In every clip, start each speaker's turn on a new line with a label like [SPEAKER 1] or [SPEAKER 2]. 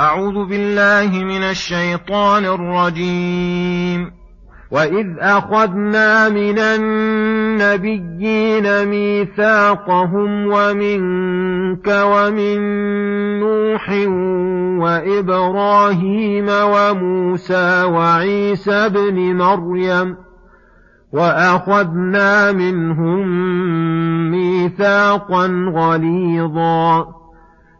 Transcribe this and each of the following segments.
[SPEAKER 1] أعوذ بالله من الشيطان الرجيم. وإذ أخذنا من النبيين ميثاقهم ومنك ومن نوح وإبراهيم وموسى وعيسى ابن مريم وأخذنا منهم ميثاقا غليظا.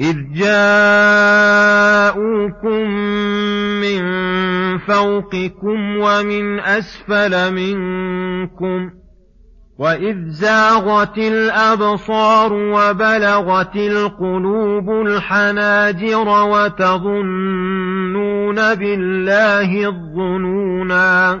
[SPEAKER 1] إذ جاءوكم من فوقكم ومن أسفل منكم وإذ زاغت الأبصار وبلغت القلوب الحناجر وتظنون بالله الظنونا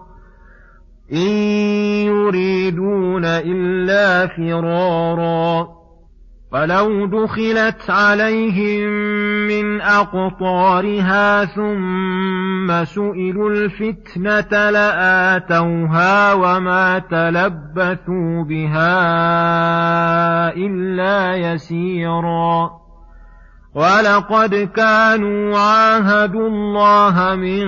[SPEAKER 1] إن يريدون إلا فرارا. فلو دخلت عليهم من أقطارها ثم سئلوا الفتنة لآتوها وما تلبثوا بها إلا يسيرا. ولقد كانوا عاهدوا الله من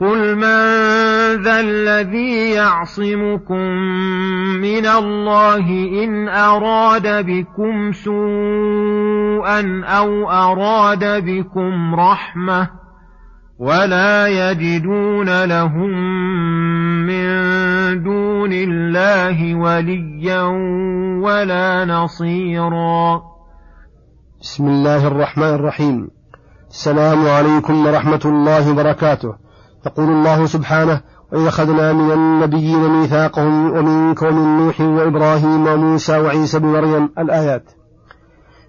[SPEAKER 1] قل من ذا الذي يعصمكم من الله إن أراد بكم سوءا أو أراد بكم رحمة ولا يجدون لهم من دون الله وليا ولا نصيرا
[SPEAKER 2] بسم الله الرحمن الرحيم. السلام عليكم ورحمة الله وبركاته. يقول الله سبحانه وإذا أخذنا من النبيين ميثاقهم ومنك ومن نوح وإبراهيم وموسى وعيسى بن مريم الآيات.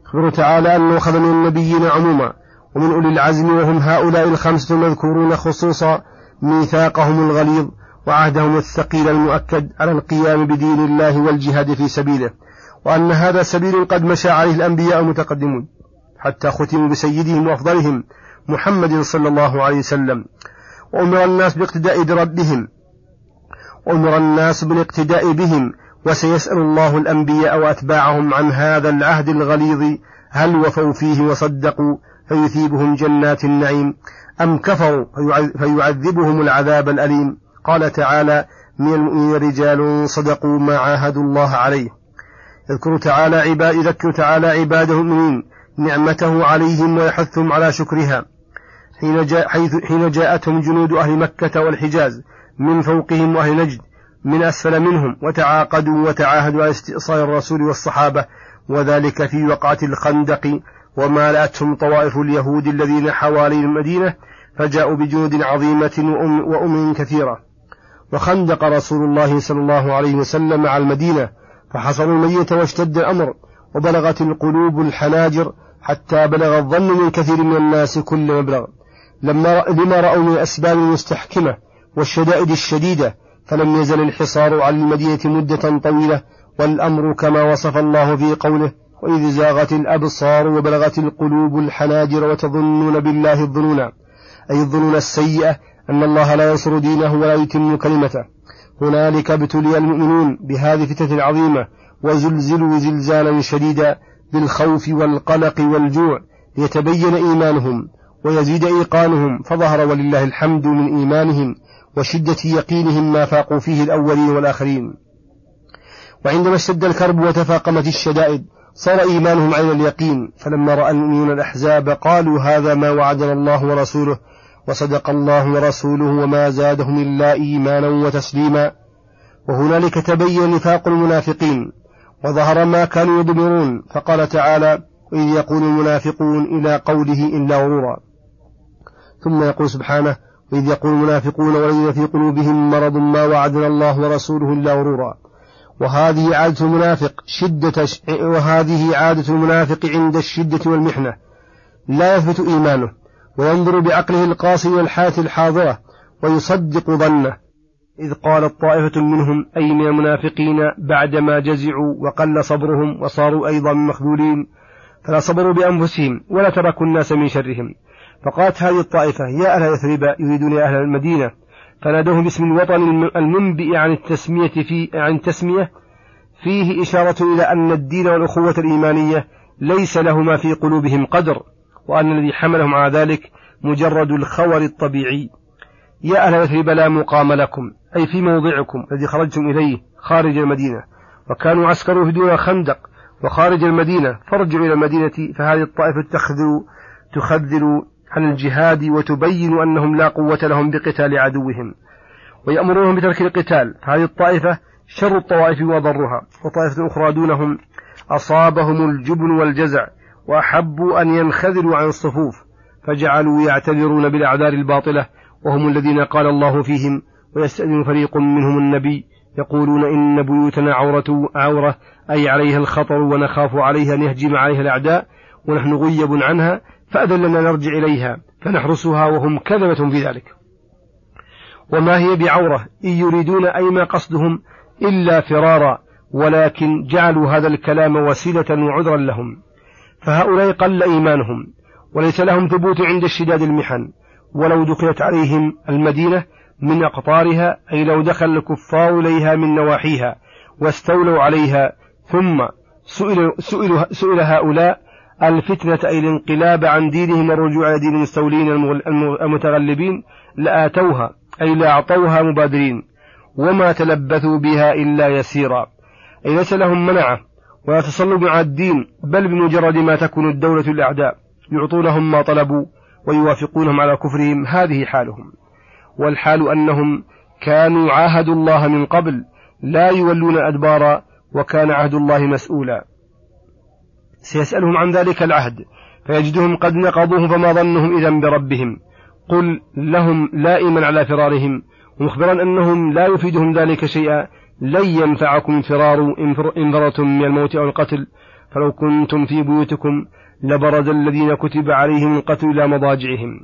[SPEAKER 2] يخبر تعالى أنه أخذ من النبيين عموما ومن أولي العزم وهم هؤلاء الخمسة المذكورون خصوصا ميثاقهم الغليظ وعهدهم الثقيل المؤكد على القيام بدين الله والجهاد في سبيله وأن هذا سبيل قد مشى عليه الأنبياء المتقدمون حتى ختموا بسيدهم وأفضلهم محمد صلى الله عليه وسلم. وأمر الناس باقتداء بربهم وأمر الناس بالاقتداء بهم. وسيسأل الله الأنبياء وأتباعهم عن هذا العهد الغليظ. هل وفوا فيه وصدقوا فيثيبهم جنات النعيم. أم كفروا فيعذبهم العذاب الأليم. قال تعالى من المؤمنين رجال صدقوا ما عاهدوا الله عليه. يذكر تعالى عباد يذكر تعالى عباده المؤمنين. نعمته عليهم ويحثهم على شكرها. حين, جاء حيث حين جاءتهم جنود أهل مكة والحجاز من فوقهم وأهل نجد من أسفل منهم وتعاقدوا وتعاهدوا على استئصال الرسول والصحابة وذلك في وقعة الخندق ومالأتهم طوائف اليهود الذين حوالي المدينة فجاءوا بجنود عظيمة وأم, وأم كثيرة. وخندق رسول الله صلى الله عليه وسلم على المدينة فحصروا الميت واشتد الأمر وبلغت القلوب الحناجر حتى بلغ الظن من كثير من الناس كل مبلغ. لما لما رأوا من الأسباب المستحكمة والشدائد الشديدة فلم يزل الحصار على المدينة مدة طويلة والأمر كما وصف الله في قوله وإذ زاغت الأبصار وبلغت القلوب الحناجر وتظنون بالله الظنون أي الظنون السيئة أن الله لا ينصر دينه ولا يتم كلمته. هنالك ابتلي المؤمنون بهذه الفتنة العظيمة وزلزلوا زلزالا شديدا بالخوف والقلق والجوع ليتبين إيمانهم. ويزيد إيقانهم فظهر ولله الحمد من إيمانهم وشدة يقينهم ما فاقوا فيه الأولين والآخرين. وعندما اشتد الكرب وتفاقمت الشدائد صار إيمانهم عين اليقين فلما رأى المؤمنون الأحزاب قالوا هذا ما وعدنا الله ورسوله وصدق الله ورسوله وما زادهم إلا إيمانا وتسليما. وهنالك تبين نفاق المنافقين وظهر ما كانوا يضمرون فقال تعالى وإذ يقول المنافقون إلى قوله إلا غرورا ثم يقول سبحانه وإذ يقول المنافقون والذين في قلوبهم مرض ما وعدنا الله ورسوله إلا غرورا. وهذه عادة المنافق شدة وهذه عادة المنافق عند الشدة والمحنة. لا يثبت إيمانه وينظر بعقله القاصر والحالة الحاضرة ويصدق ظنه. إذ قالت طائفة منهم أي من المنافقين بعدما جزعوا وقل صبرهم وصاروا أيضا مخذولين فلا صبروا بأنفسهم ولا تركوا الناس من شرهم. فقالت هذه الطائفة يا أهل يثرب يريدون يا أهل المدينة. فنادوهم باسم الوطن المنبئ عن التسمية في عن التسمية. فيه إشارة إلى أن الدين والأخوة الإيمانية ليس لهما في قلوبهم قدر وأن الذي حملهم على ذلك مجرد الخور الطبيعي. يا أهل يثرب لا مقام لكم أي في موضعكم الذي خرجتم إليه خارج المدينة. وكانوا عسكروا في دون الخندق وخارج المدينة. فارجعوا إلى المدينة فهذه الطائفة تخذل تخذل عن الجهاد وتبين أنهم لا قوة لهم بقتال عدوهم ويأمرونهم بترك القتال. فهذه الطائفة شر الطوائف وضرها. وطائفة أخرى دونهم أصابهم الجبن والجزع وأحبوا أن ينخذلوا عن الصفوف فجعلوا يعتذرون بالأعذار الباطلة وهم الذين قال الله فيهم ويستأذن فريق منهم النبي يقولون إن بيوتنا عورة عورة أي عليها الخطر ونخاف عليها أن يهجم عليها الأعداء ونحن غيب عنها فأذن لنا نرجع إليها فنحرسها وهم كذبة في ذلك وما هي بعورة إن يريدون أي ما قصدهم إلا فرارا ولكن جعلوا هذا الكلام وسيلة وعذرا لهم. فهؤلاء قل إيمانهم وليس لهم ثبوت عند اشتداد المحن. ولو دخلت عليهم المدينة من أقطارها أي لو دخل الكفار إليها من نواحيها واستولوا عليها ثم سئل, سئل, سئل هؤلاء الفتنة أي الانقلاب عن دينهم والرجوع إلى دين المستولين المتغلبين لآتوها أي لأعطوها مبادرين وما تلبثوا بها إلا يسيرا. أي ليس لهم منعة ولا تصلب على الدين بل بمجرد ما تكون الدولة الأعداء يعطونهم ما طلبوا ويوافقونهم على كفرهم. هذه حالهم. والحال أنهم كانوا عاهدوا الله من قبل لا يولون أدبارا وكان عهد الله مسؤولا. سيسألهم عن ذلك العهد فيجدهم قد نقضوه فما ظنهم إذا بربهم. قل لهم لائما على فرارهم ومخبرا أنهم لا يفيدهم ذلك شيئا. لن ينفعكم فرار إن فررتم من الموت أو القتل. فلو كنتم في بيوتكم لبرز الذين كتب عليهم القتل إلى مضاجعهم.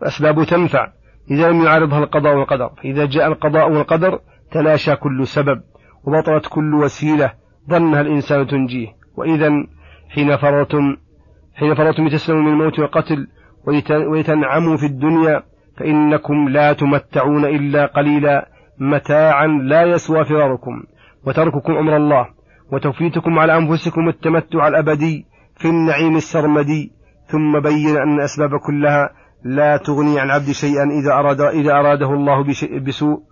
[SPEAKER 2] والأسباب تنفع إذا لم يعارضها القضاء والقدر. فإذا جاء القضاء والقدر تلاشى كل سبب وبطلت كل وسيلة ظنها الإنسان تنجيه. وإذا حين فررتم حين فررتم لتسلموا من الموت والقتل ولتنعموا في الدنيا فإنكم لا تمتعون إلا قليلا. متاعا لا يسوى فراركم. وترككم أمر الله. وتوفيتكم على أنفسكم التمتع الأبدي في النعيم السرمدي. ثم بين أن الأسباب كلها لا تغني عن عبد شيئا إذا أراد إذا أراده الله بسوء.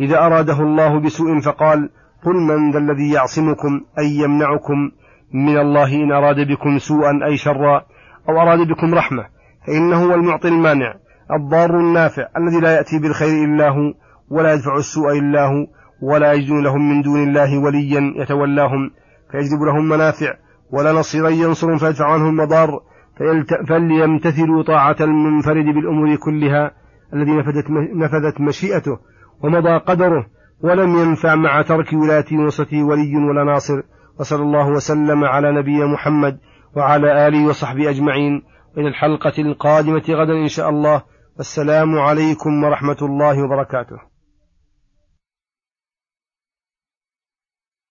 [SPEAKER 2] إذا أراده الله بسوء فقال قل من ذا الذي يعصمكم أي يمنعكم من الله إن أراد بكم سوءا أي شرا أو أراد بكم رحمة فإنه هو المعطي المانع الضار النافع الذي لا يأتي بالخير إلا هو ولا يدفع السوء إلا هو ولا يجدون لهم من دون الله وليا يتولاهم فيجلب لهم منافع ولا نصيرا ينصرهم فيدفع عنهم المضار فليمتثلوا طاعة المنفرد بالأمور كلها الذي نفذت, نفذت مشيئته ومضى قدره ولم ينفع مع ترك ولاية ونصرته ولي ولا ناصر. وصلى الله وسلم على نبي محمد وعلى آله وصحبه أجمعين. إلى الحلقة القادمة غدا إن شاء الله. والسلام عليكم ورحمة الله وبركاته.